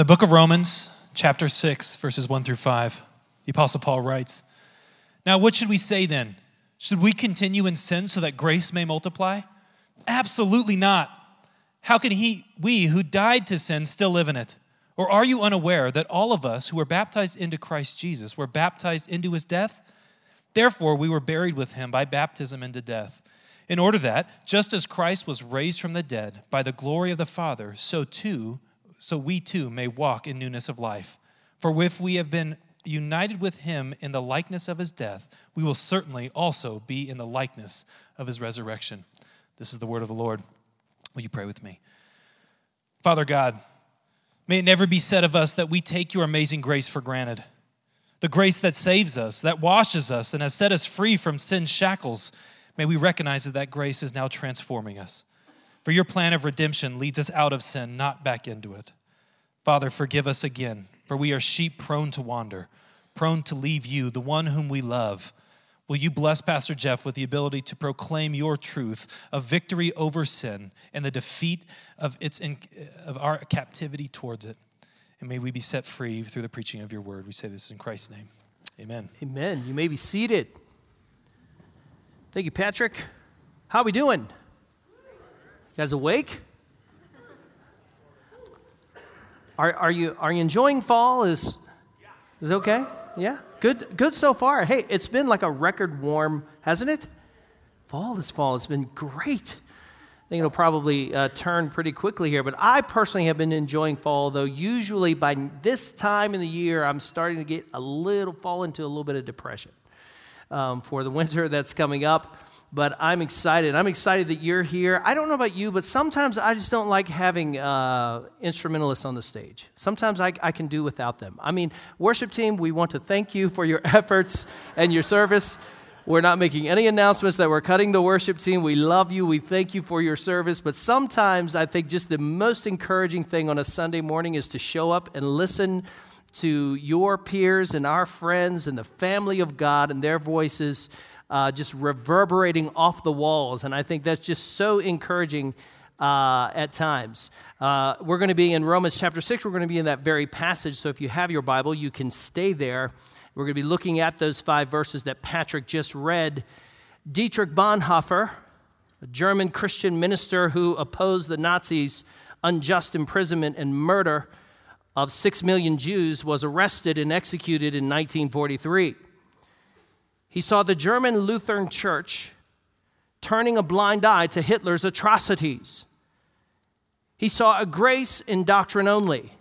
the book of Romans, chapter 6, verses 1 through 5, the Apostle Paul writes Now, what should we say then? Should we continue in sin so that grace may multiply? Absolutely not. How can he, we who died to sin still live in it? Or are you unaware that all of us who were baptized into Christ Jesus were baptized into his death? Therefore, we were buried with him by baptism into death, in order that, just as Christ was raised from the dead by the glory of the Father, so too, so we too may walk in newness of life. For if we have been united with him in the likeness of his death, we will certainly also be in the likeness of his resurrection. This is the word of the Lord. Will you pray with me? Father God, may it never be said of us that we take your amazing grace for granted. The grace that saves us, that washes us, and has set us free from sin's shackles. May we recognize that that grace is now transforming us. For your plan of redemption leads us out of sin, not back into it. Father, forgive us again, for we are sheep prone to wander, prone to leave you, the one whom we love. Will you bless Pastor Jeff with the ability to proclaim your truth of victory over sin and the defeat of, its of our captivity towards it? And may we be set free through the preaching of your word. We say this in Christ's name. Amen. Amen. You may be seated. Thank you, Patrick. How are we doing? You guys awake? Are, are, you, are you enjoying fall? Is, is okay? Yeah? Good, good so far. Hey, it's been like a record warm, hasn't it? Fall this fall has been great. I think it'll probably uh, turn pretty quickly here, but I personally have been enjoying fall, though usually by this time in the year, I'm starting to get a little, fall into a little bit of depression um, for the winter that's coming up but I'm excited. I'm excited that you're here. I don't know about you, but sometimes I just don't like having uh, instrumentalists on the stage. Sometimes I, I can do without them. I mean, worship team, we want to thank you for your efforts and your service. We're not making any announcements that we're cutting the worship team. We love you. We thank you for your service. But sometimes I think just the most encouraging thing on a Sunday morning is to show up and listen to your peers and our friends and the family of God and their voices uh, just reverberating off the walls. And I think that's just so encouraging uh, at times. Uh, we're going to be in Romans chapter 6. We're going to be in that very passage. So if you have your Bible, you can stay there. We're going to be looking at those five verses that Patrick just read. Dietrich Bonhoeffer, a German Christian minister who opposed the Nazis' unjust imprisonment and murder of six million Jews, was arrested and executed in 1943. He saw the German Lutheran Church turning a blind eye to Hitler's atrocities. He saw a grace in doctrine only,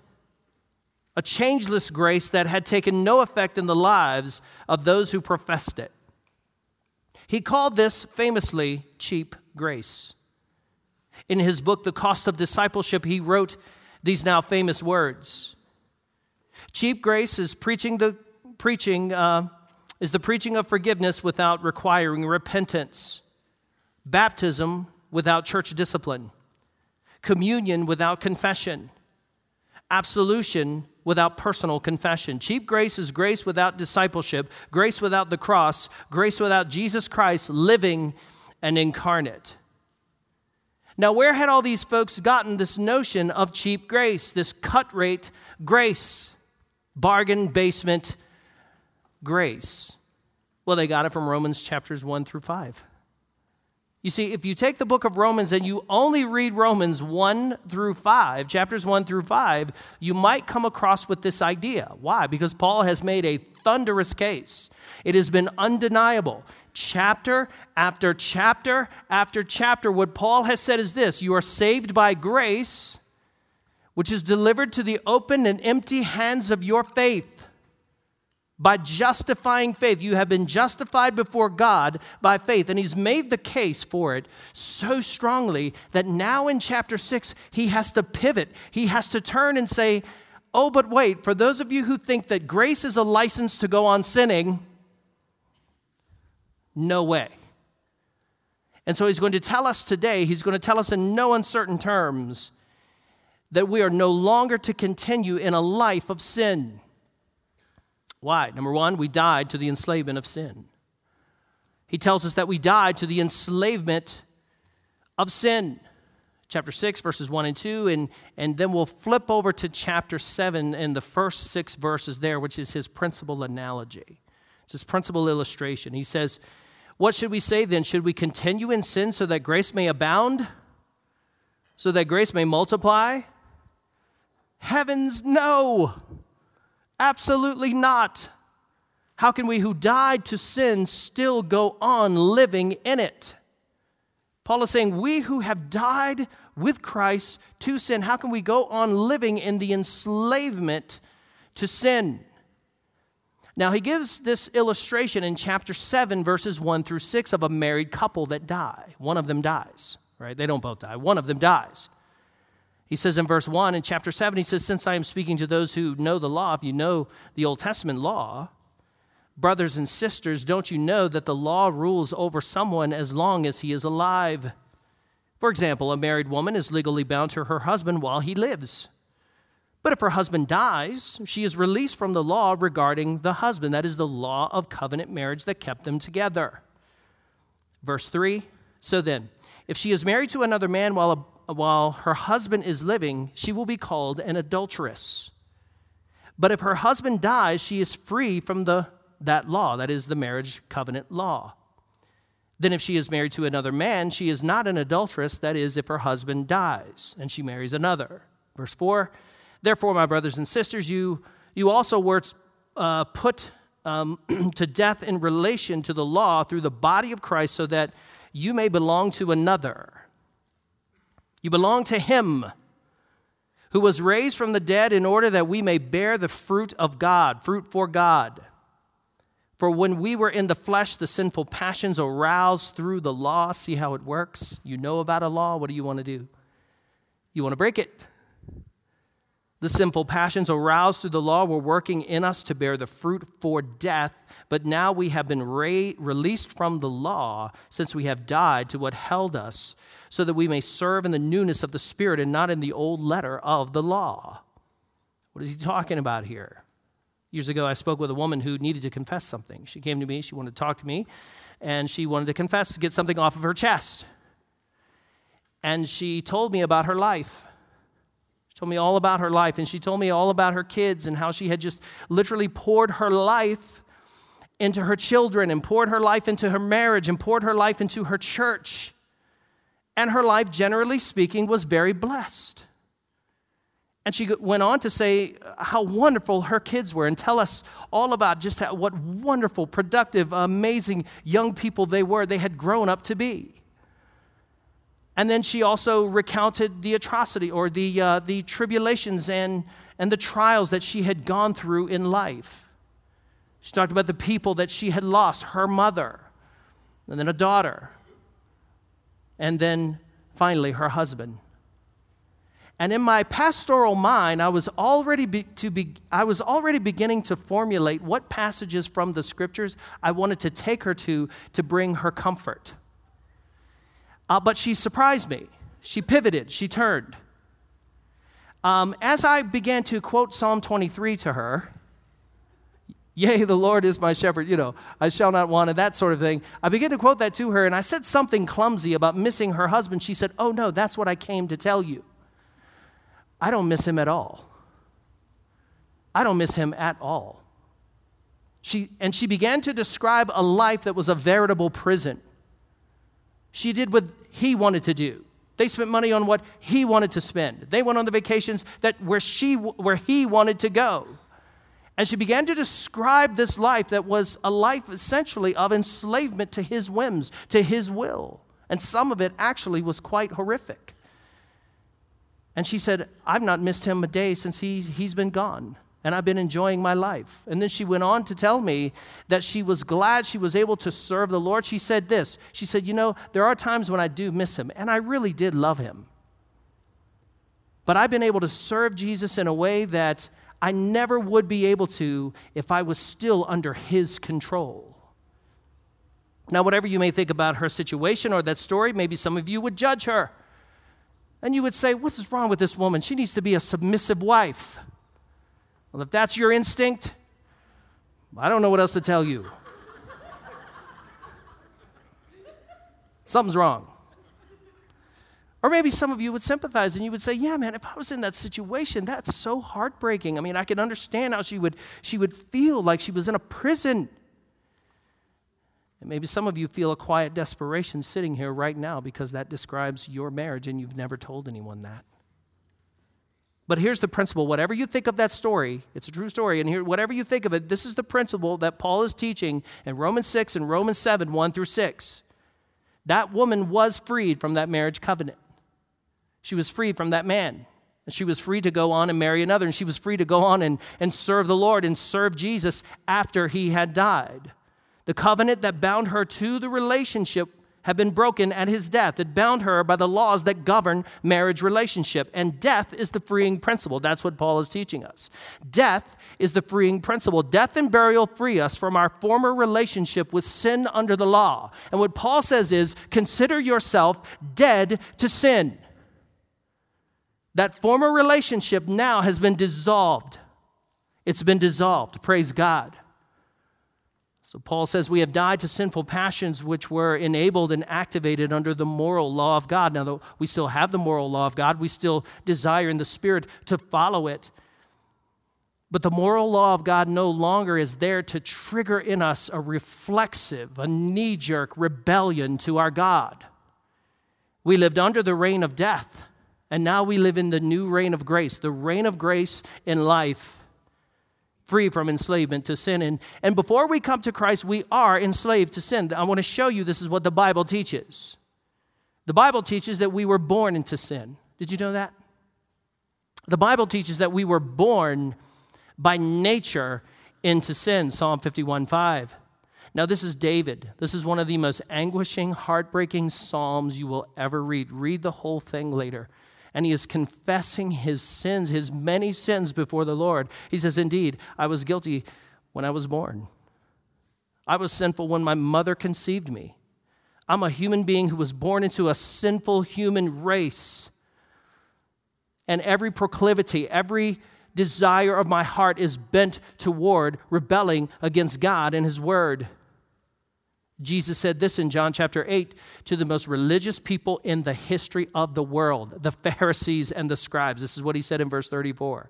a changeless grace that had taken no effect in the lives of those who professed it. He called this famously cheap grace. In his book, The Cost of Discipleship, he wrote these now famous words Cheap grace is preaching the preaching uh, is the preaching of forgiveness without requiring repentance, baptism without church discipline, communion without confession, absolution without personal confession. Cheap grace is grace without discipleship, grace without the cross, grace without Jesus Christ living and incarnate. Now, where had all these folks gotten this notion of cheap grace, this cut rate grace, bargain basement grace? Well, they got it from Romans chapters 1 through 5. You see, if you take the book of Romans and you only read Romans 1 through 5, chapters 1 through 5, you might come across with this idea. Why? Because Paul has made a thunderous case. It has been undeniable. Chapter after chapter after chapter, what Paul has said is this You are saved by grace, which is delivered to the open and empty hands of your faith by justifying faith. You have been justified before God by faith. And he's made the case for it so strongly that now in chapter 6, he has to pivot. He has to turn and say, Oh, but wait, for those of you who think that grace is a license to go on sinning, no way. And so he's going to tell us today, he's going to tell us in no uncertain terms that we are no longer to continue in a life of sin. Why? Number one, we died to the enslavement of sin. He tells us that we died to the enslavement of sin. chapter 6, verses 1 and 2, and, and then we'll flip over to chapter 7 and the first six verses there, which is his principal analogy. It's his principal illustration. He says, What should we say then? Should we continue in sin so that grace may abound? So that grace may multiply? Heavens, no! Absolutely not. How can we who died to sin still go on living in it? Paul is saying, We who have died with Christ to sin, how can we go on living in the enslavement to sin? Now, he gives this illustration in chapter 7, verses 1 through 6 of a married couple that die. One of them dies, right? They don't both die, one of them dies. He says in verse 1 in chapter 7, he says, Since I am speaking to those who know the law, if you know the Old Testament law, Brothers and sisters, don't you know that the law rules over someone as long as he is alive? For example, a married woman is legally bound to her husband while he lives. But if her husband dies, she is released from the law regarding the husband. That is the law of covenant marriage that kept them together. Verse 3 So then, if she is married to another man while, a, while her husband is living, she will be called an adulteress. But if her husband dies, she is free from the that law, that is the marriage covenant law. Then, if she is married to another man, she is not an adulteress, that is, if her husband dies and she marries another. Verse 4 Therefore, my brothers and sisters, you, you also were uh, put um, to death in relation to the law through the body of Christ, so that you may belong to another. You belong to him who was raised from the dead in order that we may bear the fruit of God, fruit for God. For when we were in the flesh, the sinful passions aroused through the law. See how it works? You know about a law. What do you want to do? You want to break it. The sinful passions aroused through the law were working in us to bear the fruit for death, but now we have been re- released from the law since we have died to what held us, so that we may serve in the newness of the Spirit and not in the old letter of the law. What is he talking about here? Years ago, I spoke with a woman who needed to confess something. She came to me, she wanted to talk to me, and she wanted to confess, to get something off of her chest. And she told me about her life. Told me all about her life, and she told me all about her kids and how she had just literally poured her life into her children and poured her life into her marriage and poured her life into her church. And her life, generally speaking, was very blessed. And she went on to say how wonderful her kids were and tell us all about just how, what wonderful, productive, amazing young people they were, they had grown up to be. And then she also recounted the atrocity or the, uh, the tribulations and, and the trials that she had gone through in life. She talked about the people that she had lost her mother, and then a daughter, and then finally her husband. And in my pastoral mind, I was already be, to be, I was already beginning to formulate what passages from the scriptures I wanted to take her to to bring her comfort. Uh, but she surprised me. She pivoted. She turned. Um, as I began to quote Psalm 23 to her, Yea, the Lord is my shepherd, you know, I shall not want, and that sort of thing. I began to quote that to her, and I said something clumsy about missing her husband. She said, Oh, no, that's what I came to tell you. I don't miss him at all. I don't miss him at all. She, and she began to describe a life that was a veritable prison. She did what he wanted to do. They spent money on what he wanted to spend. They went on the vacations that where she where he wanted to go. And she began to describe this life that was a life essentially of enslavement to his whims, to his will. And some of it actually was quite horrific. And she said, I've not missed him a day since he, he's been gone. And I've been enjoying my life. And then she went on to tell me that she was glad she was able to serve the Lord. She said this She said, You know, there are times when I do miss him, and I really did love him. But I've been able to serve Jesus in a way that I never would be able to if I was still under his control. Now, whatever you may think about her situation or that story, maybe some of you would judge her. And you would say, What's wrong with this woman? She needs to be a submissive wife. Well, if that's your instinct, I don't know what else to tell you. Something's wrong. Or maybe some of you would sympathize and you would say, Yeah, man, if I was in that situation, that's so heartbreaking. I mean, I can understand how she would, she would feel like she was in a prison. And maybe some of you feel a quiet desperation sitting here right now because that describes your marriage and you've never told anyone that. But here's the principle whatever you think of that story, it's a true story, and here, whatever you think of it, this is the principle that Paul is teaching in Romans 6 and Romans 7 1 through 6. That woman was freed from that marriage covenant. She was free from that man. And she was free to go on and marry another. And she was free to go on and, and serve the Lord and serve Jesus after he had died. The covenant that bound her to the relationship had been broken at his death. It bound her by the laws that govern marriage relationship. And death is the freeing principle. That's what Paul is teaching us. Death is the freeing principle. Death and burial free us from our former relationship with sin under the law. And what Paul says is consider yourself dead to sin. That former relationship now has been dissolved. It's been dissolved. Praise God. So Paul says we have died to sinful passions which were enabled and activated under the moral law of God. Now, though we still have the moral law of God, we still desire in the Spirit to follow it. But the moral law of God no longer is there to trigger in us a reflexive, a knee jerk rebellion to our God. We lived under the reign of death. And now we live in the new reign of grace, the reign of grace in life, free from enslavement to sin. And, and before we come to Christ, we are enslaved to sin. I want to show you this is what the Bible teaches. The Bible teaches that we were born into sin. Did you know that? The Bible teaches that we were born by nature into sin. Psalm 51 5. Now, this is David. This is one of the most anguishing, heartbreaking Psalms you will ever read. Read the whole thing later and he is confessing his sins, his many sins before the Lord. He says, Indeed, I was guilty when I was born. I was sinful when my mother conceived me. I'm a human being who was born into a sinful human race. And every proclivity, every desire of my heart is bent toward rebelling against God and His Word. Jesus said this in John chapter 8 to the most religious people in the history of the world, the Pharisees and the scribes. This is what he said in verse 34.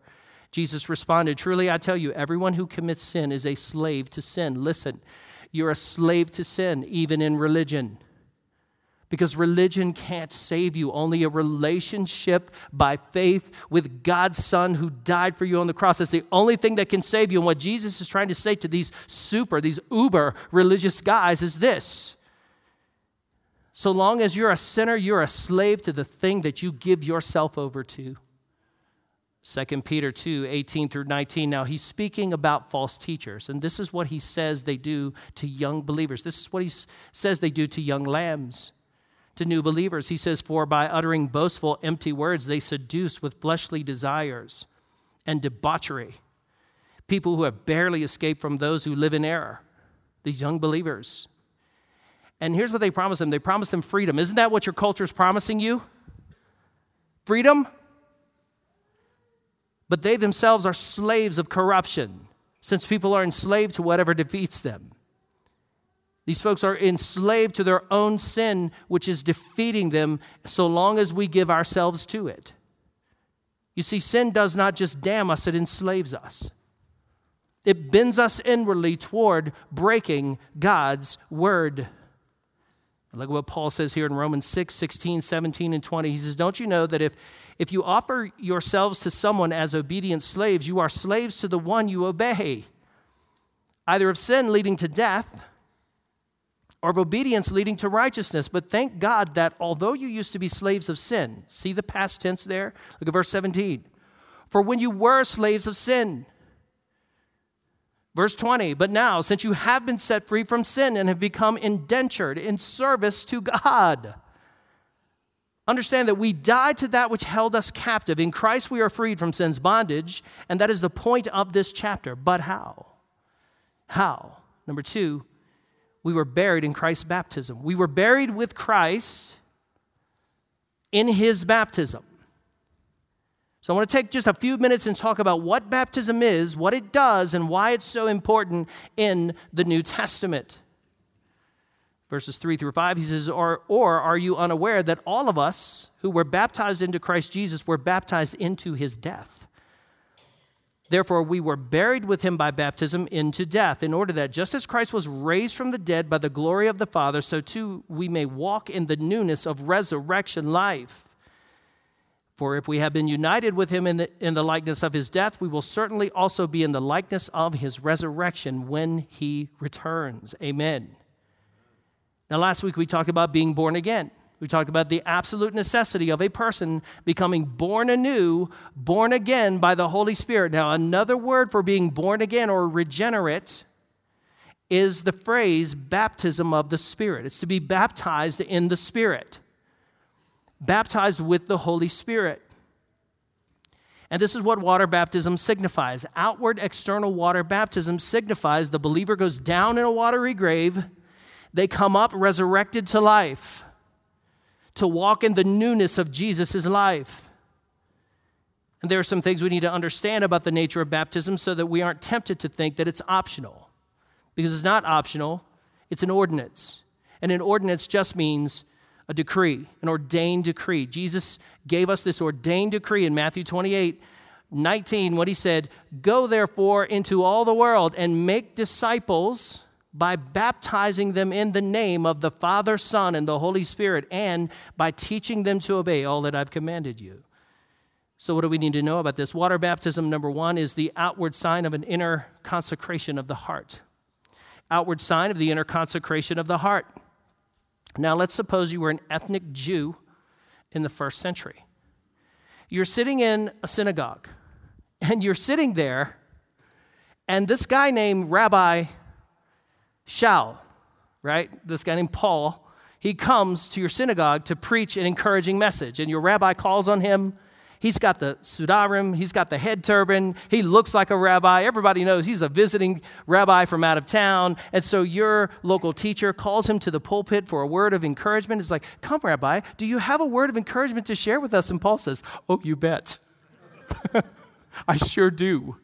Jesus responded, Truly I tell you, everyone who commits sin is a slave to sin. Listen, you're a slave to sin, even in religion because religion can't save you. Only a relationship by faith with God's Son who died for you on the cross. That's the only thing that can save you. And what Jesus is trying to say to these super, these uber religious guys is this. So long as you're a sinner, you're a slave to the thing that you give yourself over to. 2 Peter 2 18 through 19. Now, he's speaking about false teachers, and this is what he says they do to young believers. This is what he says they do to young lambs to new believers. He says, For by uttering boastful, empty words, they seduce with fleshly desires and debauchery people who have barely escaped from those who live in error, these young believers. And here's what they promise them they promise them freedom. Isn't that what your culture is promising you? Freedom? But they themselves are slaves of corruption, since people are enslaved to whatever defeats them. These folks are enslaved to their own sin, which is defeating them so long as we give ourselves to it. You see, sin does not just damn us, it enslaves us. It bends us inwardly toward breaking God's word. Look at what Paul says here in Romans 6, 16, 17, and 20. He says, Don't you know that if, if you offer yourselves to someone as obedient slaves, you are slaves to the one you obey, either of sin leading to death or of obedience leading to righteousness. But thank God that although you used to be slaves of sin, see the past tense there? Look at verse 17. For when you were slaves of sin, Verse 20, but now, since you have been set free from sin and have become indentured in service to God, understand that we died to that which held us captive. In Christ, we are freed from sin's bondage, and that is the point of this chapter. But how? How? Number two, we were buried in Christ's baptism. We were buried with Christ in his baptism. So I want to take just a few minutes and talk about what baptism is, what it does, and why it's so important in the New Testament. verses 3 through 5, he says, or, or are you unaware that all of us who were baptized into Christ Jesus were baptized into his death? Therefore, we were buried with him by baptism into death, in order that just as Christ was raised from the dead by the glory of the Father, so too we may walk in the newness of resurrection life. For if we have been united with him in the, in the likeness of his death, we will certainly also be in the likeness of his resurrection when he returns. Amen. Now, last week we talked about being born again. We talked about the absolute necessity of a person becoming born anew, born again by the Holy Spirit. Now, another word for being born again or regenerate is the phrase baptism of the Spirit. It's to be baptized in the Spirit, baptized with the Holy Spirit. And this is what water baptism signifies. Outward external water baptism signifies the believer goes down in a watery grave they come up resurrected to life to walk in the newness of Jesus' life. And there are some things we need to understand about the nature of baptism so that we aren't tempted to think that it's optional. Because it's not optional, it's an ordinance. And an ordinance just means a decree, an ordained decree. Jesus gave us this ordained decree in Matthew 28 19 when he said, Go therefore into all the world and make disciples by baptizing them in the name of the Father, Son, and the Holy Spirit, and by teaching them to obey all that I've commanded you. So, what do we need to know about this? Water baptism, number one, is the outward sign of an inner consecration of the heart. Outward sign of the inner consecration of the heart. Now, let's suppose you were an ethnic Jew in the first century. You're sitting in a synagogue, and you're sitting there, and this guy named Rabbi Shaul, right? This guy named Paul, he comes to your synagogue to preach an encouraging message, and your rabbi calls on him. He's got the sudarim, he's got the head turban, he looks like a rabbi. Everybody knows he's a visiting rabbi from out of town. And so your local teacher calls him to the pulpit for a word of encouragement. It's like, Come, rabbi, do you have a word of encouragement to share with us? And Paul says, Oh, you bet. I sure do.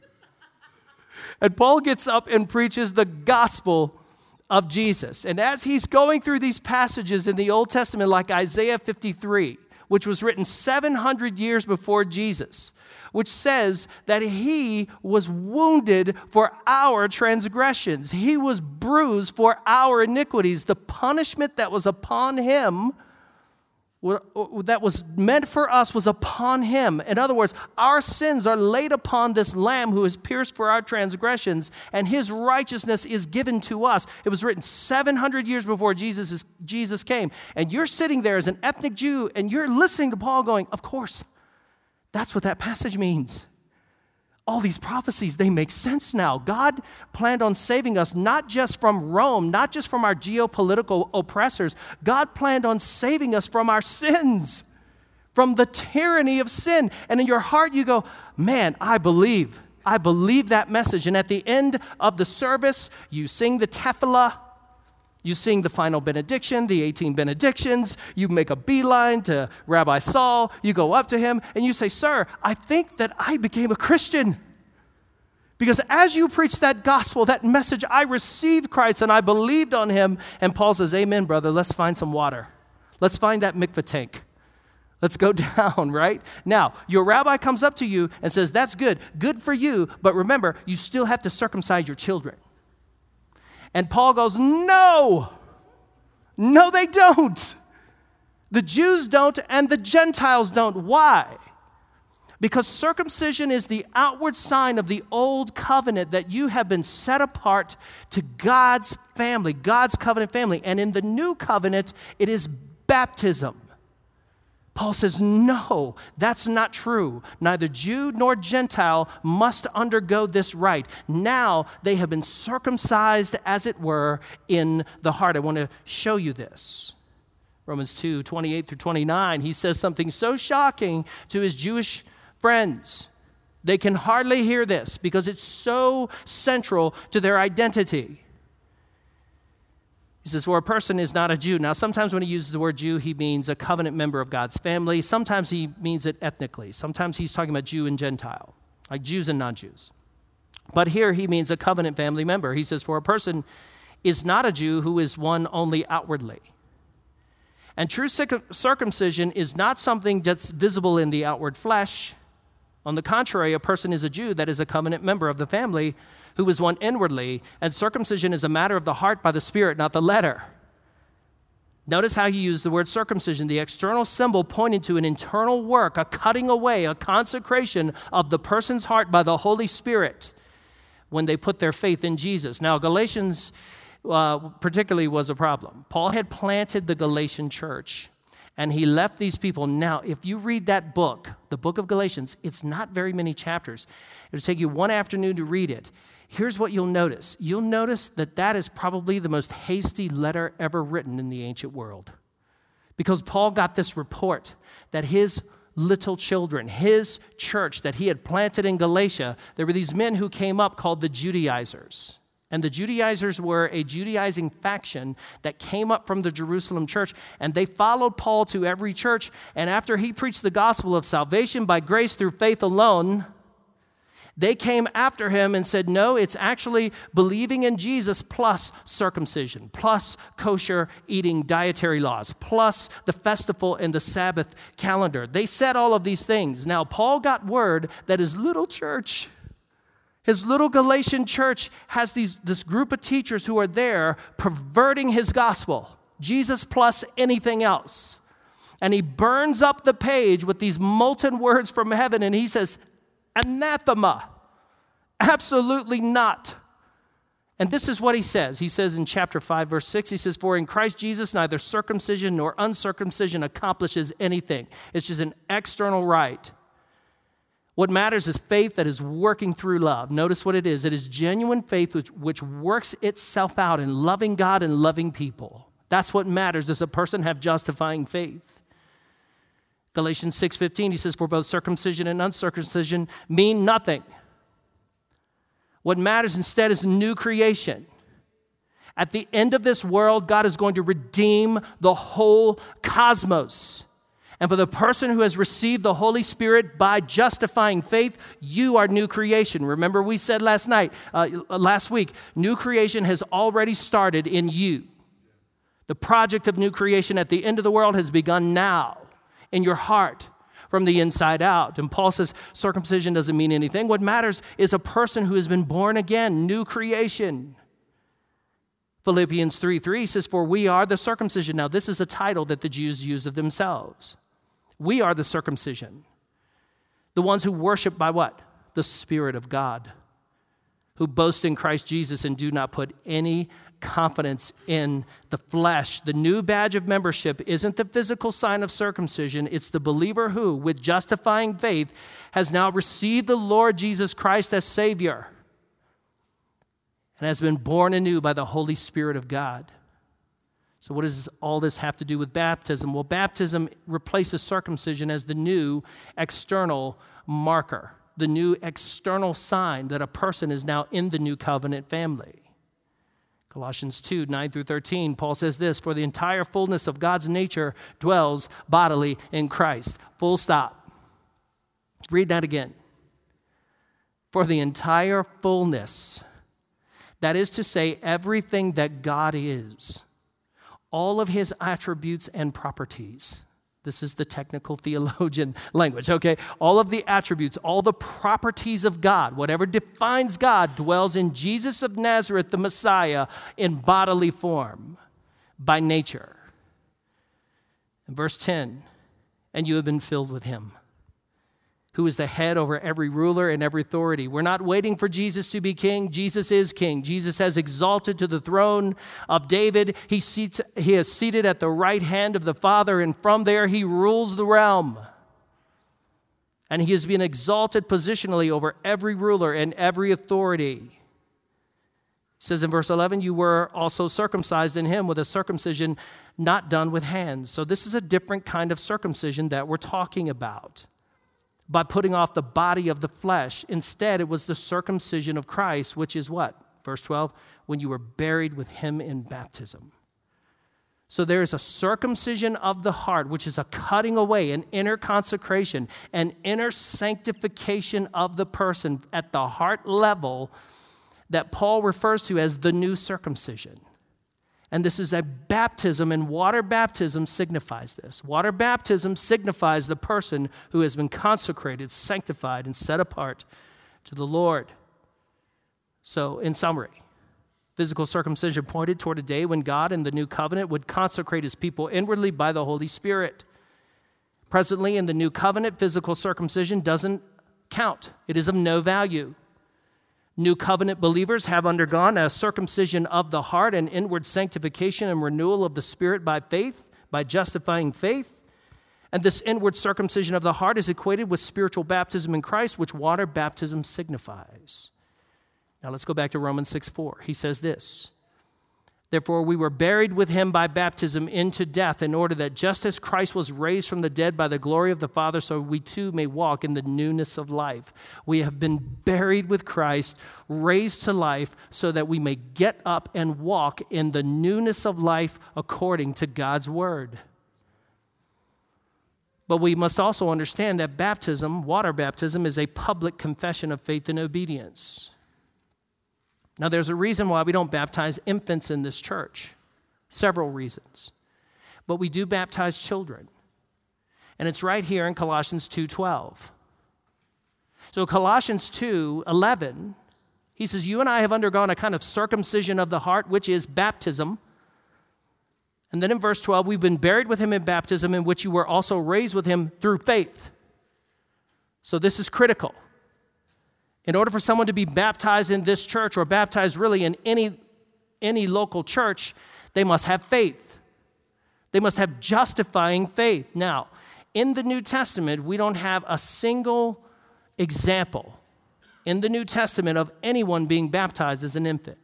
And Paul gets up and preaches the gospel of Jesus. And as he's going through these passages in the Old Testament, like Isaiah 53, which was written 700 years before Jesus, which says that he was wounded for our transgressions, he was bruised for our iniquities. The punishment that was upon him that was meant for us was upon him. In other words, our sins are laid upon this lamb who is pierced for our transgressions, and his righteousness is given to us. It was written 700 years before Jesus, is, Jesus came. And you're sitting there as an ethnic Jew, and you're listening to Paul going, Of course, that's what that passage means all these prophecies, they make sense now. God planned on saving us not just from Rome, not just from our geopolitical oppressors. God planned on saving us from our sins, from the tyranny of sin. And in your heart, you go, man, I believe. I believe that message. And at the end of the service, you sing the tefillah. You sing the final benediction, the 18 benedictions. You make a beeline to Rabbi Saul. You go up to him and you say, Sir, I think that I became a Christian. Because as you preach that gospel, that message, I received Christ and I believed on him. And Paul says, Amen, brother. Let's find some water. Let's find that mikvah tank. Let's go down, right? Now, your rabbi comes up to you and says, That's good. Good for you. But remember, you still have to circumcise your children. And Paul goes, No, no, they don't. The Jews don't, and the Gentiles don't. Why? Because circumcision is the outward sign of the old covenant that you have been set apart to God's family, God's covenant family. And in the new covenant, it is baptism. Paul says, no, that's not true. Neither Jew nor Gentile must undergo this rite. Now they have been circumcised, as it were, in the heart. I want to show you this. Romans 2 28 through 29, he says something so shocking to his Jewish friends. They can hardly hear this because it's so central to their identity. He says, For a person is not a Jew. Now, sometimes when he uses the word Jew, he means a covenant member of God's family. Sometimes he means it ethnically. Sometimes he's talking about Jew and Gentile, like Jews and non Jews. But here he means a covenant family member. He says, For a person is not a Jew who is one only outwardly. And true circumcision is not something that's visible in the outward flesh. On the contrary, a person is a Jew that is a covenant member of the family who is one inwardly, and circumcision is a matter of the heart by the Spirit, not the letter. Notice how he used the word circumcision, the external symbol pointing to an internal work, a cutting away, a consecration of the person's heart by the Holy Spirit when they put their faith in Jesus. Now, Galatians uh, particularly was a problem. Paul had planted the Galatian church and he left these people. Now, if you read that book, the book of Galatians, it's not very many chapters. It'll take you one afternoon to read it. Here's what you'll notice you'll notice that that is probably the most hasty letter ever written in the ancient world. Because Paul got this report that his little children, his church that he had planted in Galatia, there were these men who came up called the Judaizers. And the Judaizers were a Judaizing faction that came up from the Jerusalem church, and they followed Paul to every church. And after he preached the gospel of salvation by grace through faith alone, they came after him and said, No, it's actually believing in Jesus plus circumcision, plus kosher eating dietary laws, plus the festival and the Sabbath calendar. They said all of these things. Now, Paul got word that his little church, his little Galatian church, has these, this group of teachers who are there perverting his gospel, Jesus plus anything else. And he burns up the page with these molten words from heaven and he says, Anathema. Absolutely not. And this is what he says. He says in chapter 5, verse 6, he says, For in Christ Jesus, neither circumcision nor uncircumcision accomplishes anything. It's just an external rite. What matters is faith that is working through love. Notice what it is it is genuine faith which, which works itself out in loving God and loving people. That's what matters. Does a person have justifying faith? Galatians 6:15 he says for both circumcision and uncircumcision mean nothing. What matters instead is new creation. At the end of this world God is going to redeem the whole cosmos. And for the person who has received the Holy Spirit by justifying faith, you are new creation. Remember, we said last night, uh, last week, new creation has already started in you. The project of new creation at the end of the world has begun now in your heart from the inside out. And Paul says circumcision doesn't mean anything. What matters is a person who has been born again, new creation. Philippians 3 3 says, For we are the circumcision. Now, this is a title that the Jews use of themselves. We are the circumcision. The ones who worship by what? The Spirit of God, who boast in Christ Jesus and do not put any confidence in the flesh. The new badge of membership isn't the physical sign of circumcision, it's the believer who, with justifying faith, has now received the Lord Jesus Christ as Savior and has been born anew by the Holy Spirit of God. So, what does all this have to do with baptism? Well, baptism replaces circumcision as the new external marker, the new external sign that a person is now in the new covenant family. Colossians 2 9 through 13, Paul says this For the entire fullness of God's nature dwells bodily in Christ. Full stop. Read that again. For the entire fullness, that is to say, everything that God is, all of his attributes and properties this is the technical theologian language, okay? All of the attributes, all the properties of God, whatever defines God, dwells in Jesus of Nazareth, the Messiah, in bodily form by nature. In verse 10, and you have been filled with him who is the head over every ruler and every authority. We're not waiting for Jesus to be king. Jesus is king. Jesus has exalted to the throne of David. He, seats, he is seated at the right hand of the Father, and from there he rules the realm. And he has been exalted positionally over every ruler and every authority. Says in verse 11, You were also circumcised in him with a circumcision not done with hands. So, this is a different kind of circumcision that we're talking about by putting off the body of the flesh. Instead, it was the circumcision of Christ, which is what? Verse 12, when you were buried with him in baptism. So there is a circumcision of the heart, which is a cutting away, an inner consecration, an inner sanctification of the person at the heart level that Paul refers to as the new circumcision. And this is a baptism, and water baptism signifies this. Water baptism signifies the person who has been consecrated, sanctified, and set apart to the Lord. So, in summary, physical circumcision pointed toward a day when God in the new covenant would consecrate his people inwardly by the Holy Spirit. Presently, in the new covenant, physical circumcision doesn't count, it is of no value. New covenant believers have undergone a circumcision of the heart and inward sanctification and renewal of the spirit by faith, by justifying faith. And this inward circumcision of the heart is equated with spiritual baptism in Christ, which water baptism signifies. Now let's go back to Romans 6 4. He says this Therefore, we were buried with him by baptism into death, in order that just as Christ was raised from the dead by the glory of the Father, so we too may walk in the newness of life. We have been buried with Christ, raised to life, so that we may get up and walk in the newness of life according to God's word. But we must also understand that baptism, water baptism, is a public confession of faith and obedience. Now, there's a reason why we don't baptize infants in this church, several reasons. But we do baptize children. And it's right here in Colossians 2:12. So Colossians 2:11, he says, "You and I have undergone a kind of circumcision of the heart, which is baptism." And then in verse 12, we've been buried with him in baptism, in which you were also raised with him through faith. So this is critical. In order for someone to be baptized in this church or baptized really in any, any local church, they must have faith. They must have justifying faith. Now, in the New Testament, we don't have a single example in the New Testament of anyone being baptized as an infant.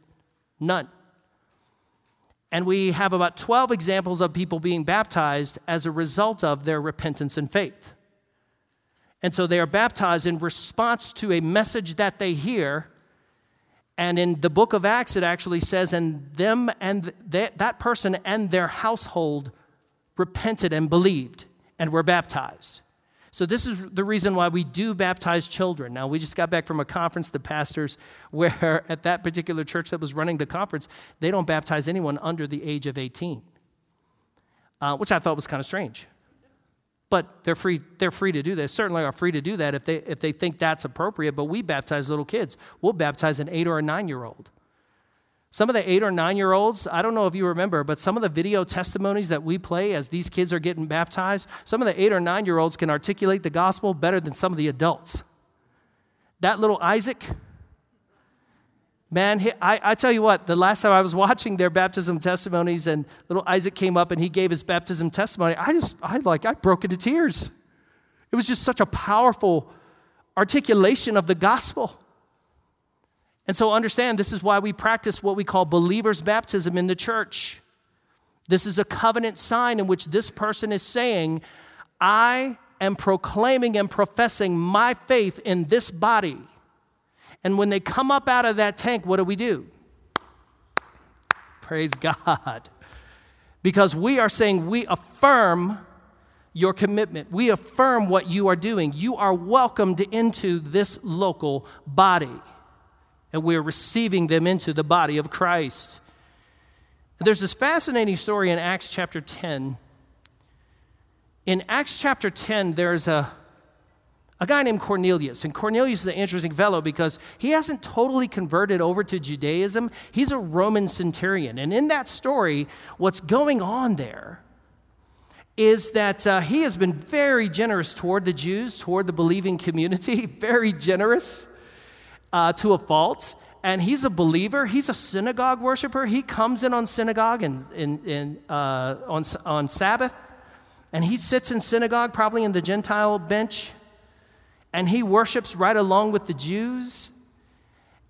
None. And we have about 12 examples of people being baptized as a result of their repentance and faith. And so they are baptized in response to a message that they hear. And in the book of Acts, it actually says, and them and th- that person and their household repented and believed and were baptized. So, this is the reason why we do baptize children. Now, we just got back from a conference, the pastors, where at that particular church that was running the conference, they don't baptize anyone under the age of 18, uh, which I thought was kind of strange but they're free, they're free to do that. Certainly are free to do that if they, if they think that's appropriate. But we baptize little kids. We'll baptize an eight or a nine year old. Some of the eight or nine year olds, I don't know if you remember, but some of the video testimonies that we play as these kids are getting baptized, some of the eight or nine year olds can articulate the gospel better than some of the adults. That little Isaac, Man, I, I, tell you what, the last time I was watching their baptism testimonies and little Isaac came up and he gave his baptism testimony, I just, I like, I broke into tears. It was just such a powerful articulation of the gospel. And so understand this is why we practice what we call believer's baptism in the church. This is a covenant sign in which this person is saying, I am proclaiming and professing my faith in this body and when they come up out of that tank, what do we do? Praise God. Because we are saying we affirm your commitment. We affirm what you are doing. You are welcomed into this local body. And we are receiving them into the body of Christ. There's this fascinating story in Acts chapter 10. In Acts chapter 10, there's a a guy named Cornelius. And Cornelius is an interesting fellow because he hasn't totally converted over to Judaism. He's a Roman centurion. And in that story, what's going on there is that uh, he has been very generous toward the Jews, toward the believing community, very generous uh, to a fault. And he's a believer. He's a synagogue worshiper. He comes in on synagogue and, and, and uh, on, on Sabbath, and he sits in synagogue, probably in the Gentile bench and he worships right along with the Jews.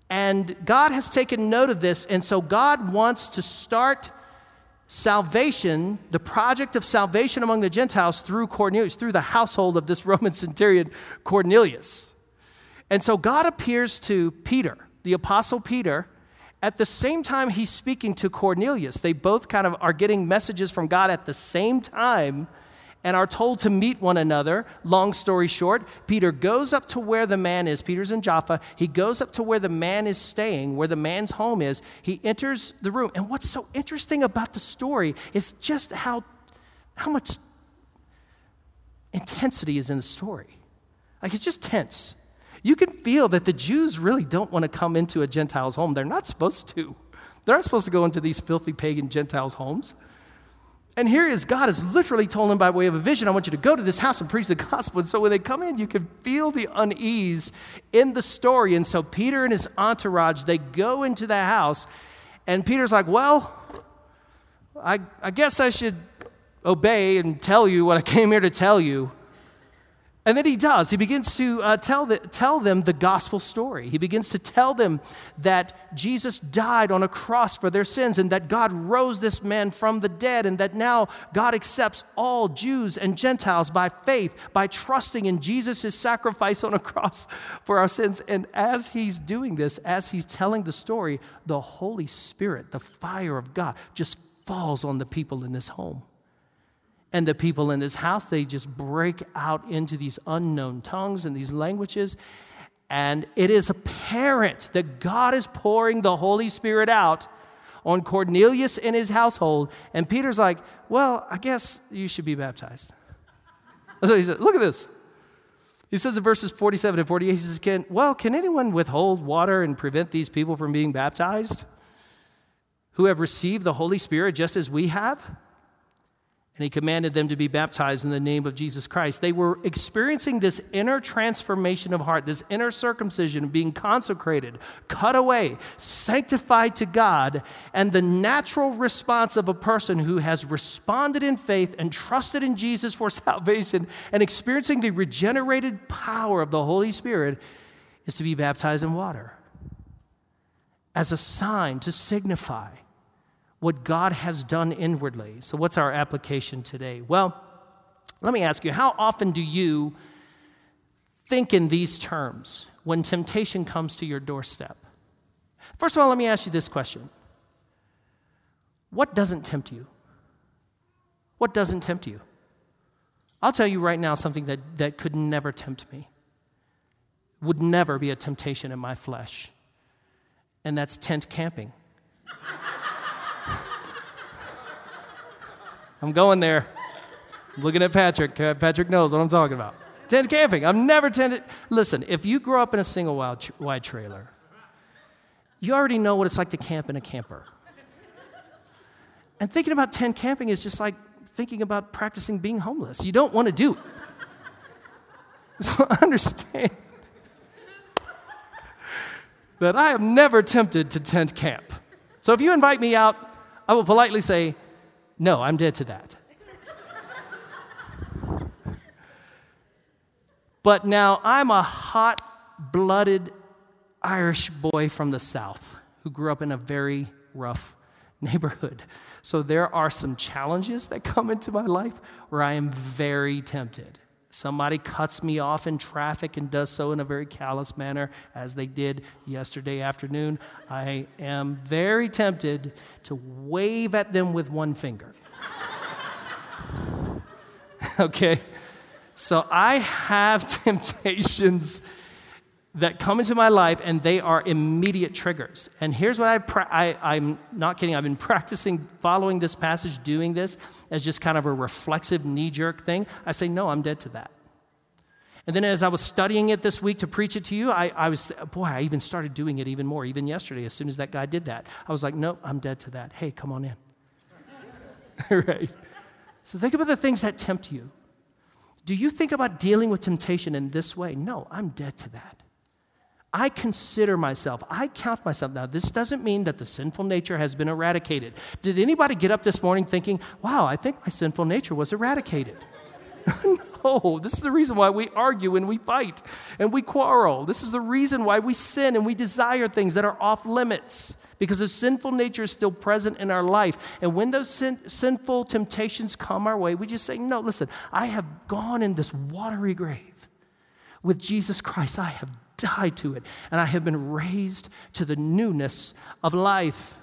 And God has taken note of this, and so God wants to start salvation, the project of salvation among the Gentiles through Cornelius, through the household of this Roman centurion Cornelius. And so God appears to Peter, the apostle Peter, at the same time he's speaking to Cornelius. They both kind of are getting messages from God at the same time and are told to meet one another. Long story short, Peter goes up to where the man is. Peter's in Jaffa. He goes up to where the man is staying, where the man's home is. He enters the room. And what's so interesting about the story is just how, how much intensity is in the story. Like it's just tense. You can feel that the Jews really don't want to come into a Gentile's home. They're not supposed to. They're not supposed to go into these filthy pagan Gentiles' homes. And here is God has literally told him by way of a vision, I want you to go to this house and preach the gospel. And so when they come in, you can feel the unease in the story. And so Peter and his entourage, they go into the house, and Peter's like, Well, I, I guess I should obey and tell you what I came here to tell you. And then he does. He begins to uh, tell, the, tell them the gospel story. He begins to tell them that Jesus died on a cross for their sins and that God rose this man from the dead and that now God accepts all Jews and Gentiles by faith, by trusting in Jesus' sacrifice on a cross for our sins. And as he's doing this, as he's telling the story, the Holy Spirit, the fire of God, just falls on the people in this home. And the people in this house, they just break out into these unknown tongues and these languages. And it is apparent that God is pouring the Holy Spirit out on Cornelius and his household. And Peter's like, Well, I guess you should be baptized. So he said, Look at this. He says in verses 47 and 48, he says, can, Well, can anyone withhold water and prevent these people from being baptized who have received the Holy Spirit just as we have? And he commanded them to be baptized in the name of Jesus Christ. They were experiencing this inner transformation of heart, this inner circumcision, being consecrated, cut away, sanctified to God, and the natural response of a person who has responded in faith and trusted in Jesus for salvation and experiencing the regenerated power of the Holy Spirit is to be baptized in water as a sign to signify what God has done inwardly. So, what's our application today? Well, let me ask you how often do you think in these terms when temptation comes to your doorstep? First of all, let me ask you this question What doesn't tempt you? What doesn't tempt you? I'll tell you right now something that, that could never tempt me, would never be a temptation in my flesh, and that's tent camping. I'm going there. I'm looking at Patrick. Uh, Patrick knows what I'm talking about. Tent camping. I've never tented. Listen, if you grow up in a single wide trailer, you already know what it's like to camp in a camper. And thinking about tent camping is just like thinking about practicing being homeless. You don't want to do it. So understand that I am never tempted to tent camp. So if you invite me out, I will politely say, no, I'm dead to that. but now I'm a hot blooded Irish boy from the South who grew up in a very rough neighborhood. So there are some challenges that come into my life where I am very tempted. Somebody cuts me off in traffic and does so in a very callous manner, as they did yesterday afternoon. I am very tempted to wave at them with one finger. okay? So I have temptations that come into my life and they are immediate triggers. And here's what I, pra- I am not kidding, I've been practicing following this passage, doing this as just kind of a reflexive knee jerk thing. I say, no, I'm dead to that. And then as I was studying it this week to preach it to you, I, I was, boy, I even started doing it even more, even yesterday, as soon as that guy did that. I was like, no, I'm dead to that. Hey, come on in. right? So think about the things that tempt you. Do you think about dealing with temptation in this way? No, I'm dead to that. I consider myself, I count myself. Now, this doesn't mean that the sinful nature has been eradicated. Did anybody get up this morning thinking, wow, I think my sinful nature was eradicated? no, this is the reason why we argue and we fight and we quarrel. This is the reason why we sin and we desire things that are off limits because the sinful nature is still present in our life. And when those sin, sinful temptations come our way, we just say, No, listen, I have gone in this watery grave. With Jesus Christ, I have died to it, and I have been raised to the newness of life.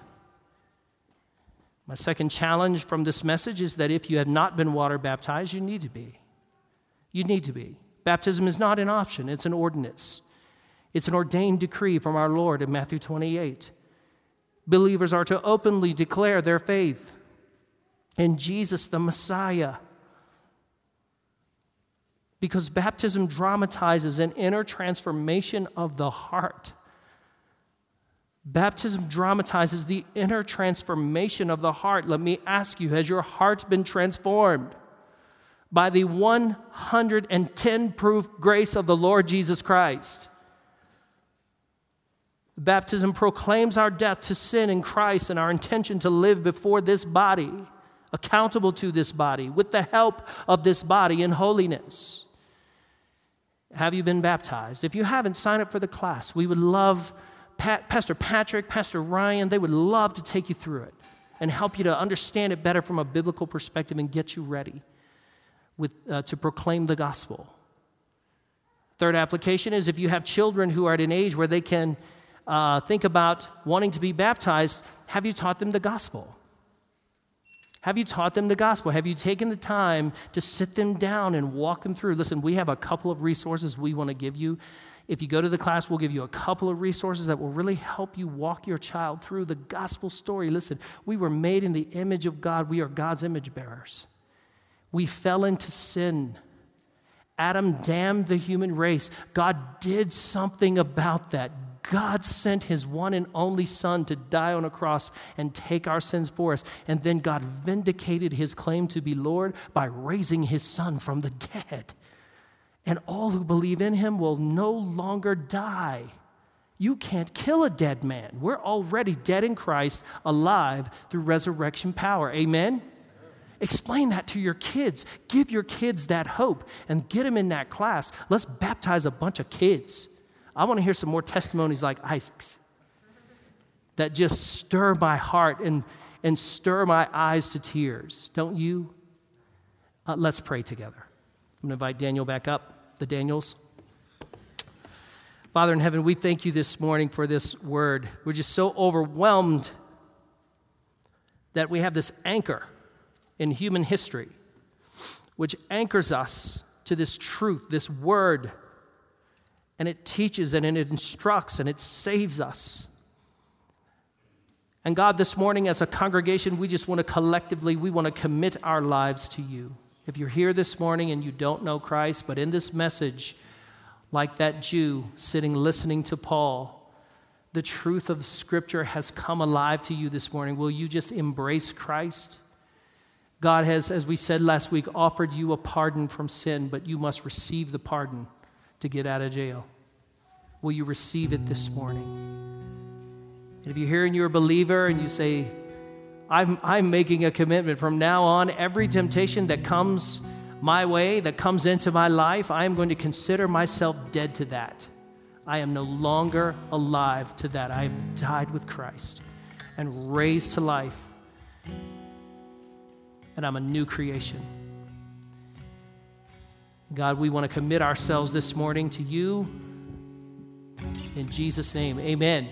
My second challenge from this message is that if you have not been water baptized, you need to be. You need to be. Baptism is not an option, it's an ordinance. It's an ordained decree from our Lord in Matthew 28. Believers are to openly declare their faith in Jesus the Messiah. Because baptism dramatizes an inner transformation of the heart. Baptism dramatizes the inner transformation of the heart. Let me ask you has your heart been transformed by the 110 proof grace of the Lord Jesus Christ? Baptism proclaims our death to sin in Christ and our intention to live before this body, accountable to this body, with the help of this body in holiness. Have you been baptized? If you haven't, sign up for the class. We would love Pat, Pastor Patrick, Pastor Ryan, they would love to take you through it and help you to understand it better from a biblical perspective and get you ready with, uh, to proclaim the gospel. Third application is if you have children who are at an age where they can uh, think about wanting to be baptized, have you taught them the gospel? Have you taught them the gospel? Have you taken the time to sit them down and walk them through? Listen, we have a couple of resources we want to give you. If you go to the class, we'll give you a couple of resources that will really help you walk your child through the gospel story. Listen, we were made in the image of God, we are God's image bearers. We fell into sin. Adam damned the human race. God did something about that. God sent his one and only Son to die on a cross and take our sins for us. And then God vindicated his claim to be Lord by raising his Son from the dead. And all who believe in him will no longer die. You can't kill a dead man. We're already dead in Christ, alive through resurrection power. Amen? Explain that to your kids. Give your kids that hope and get them in that class. Let's baptize a bunch of kids. I want to hear some more testimonies like Isaac's that just stir my heart and, and stir my eyes to tears. Don't you? Uh, let's pray together. I'm going to invite Daniel back up, the Daniels. Father in heaven, we thank you this morning for this word. We're just so overwhelmed that we have this anchor in human history, which anchors us to this truth, this word and it teaches and it instructs and it saves us. And God, this morning as a congregation, we just want to collectively, we want to commit our lives to you. If you're here this morning and you don't know Christ, but in this message, like that Jew sitting listening to Paul, the truth of Scripture has come alive to you this morning. Will you just embrace Christ? God has, as we said last week, offered you a pardon from sin, but you must receive the pardon to get out of jail. Will you receive it this morning? And if you're here and you're a believer and you say, I'm, I'm making a commitment from now on, every temptation that comes my way, that comes into my life, I am going to consider myself dead to that. I am no longer alive to that. I have died with Christ and raised to life. And I'm a new creation. God, we want to commit ourselves this morning to you. In Jesus' name, amen.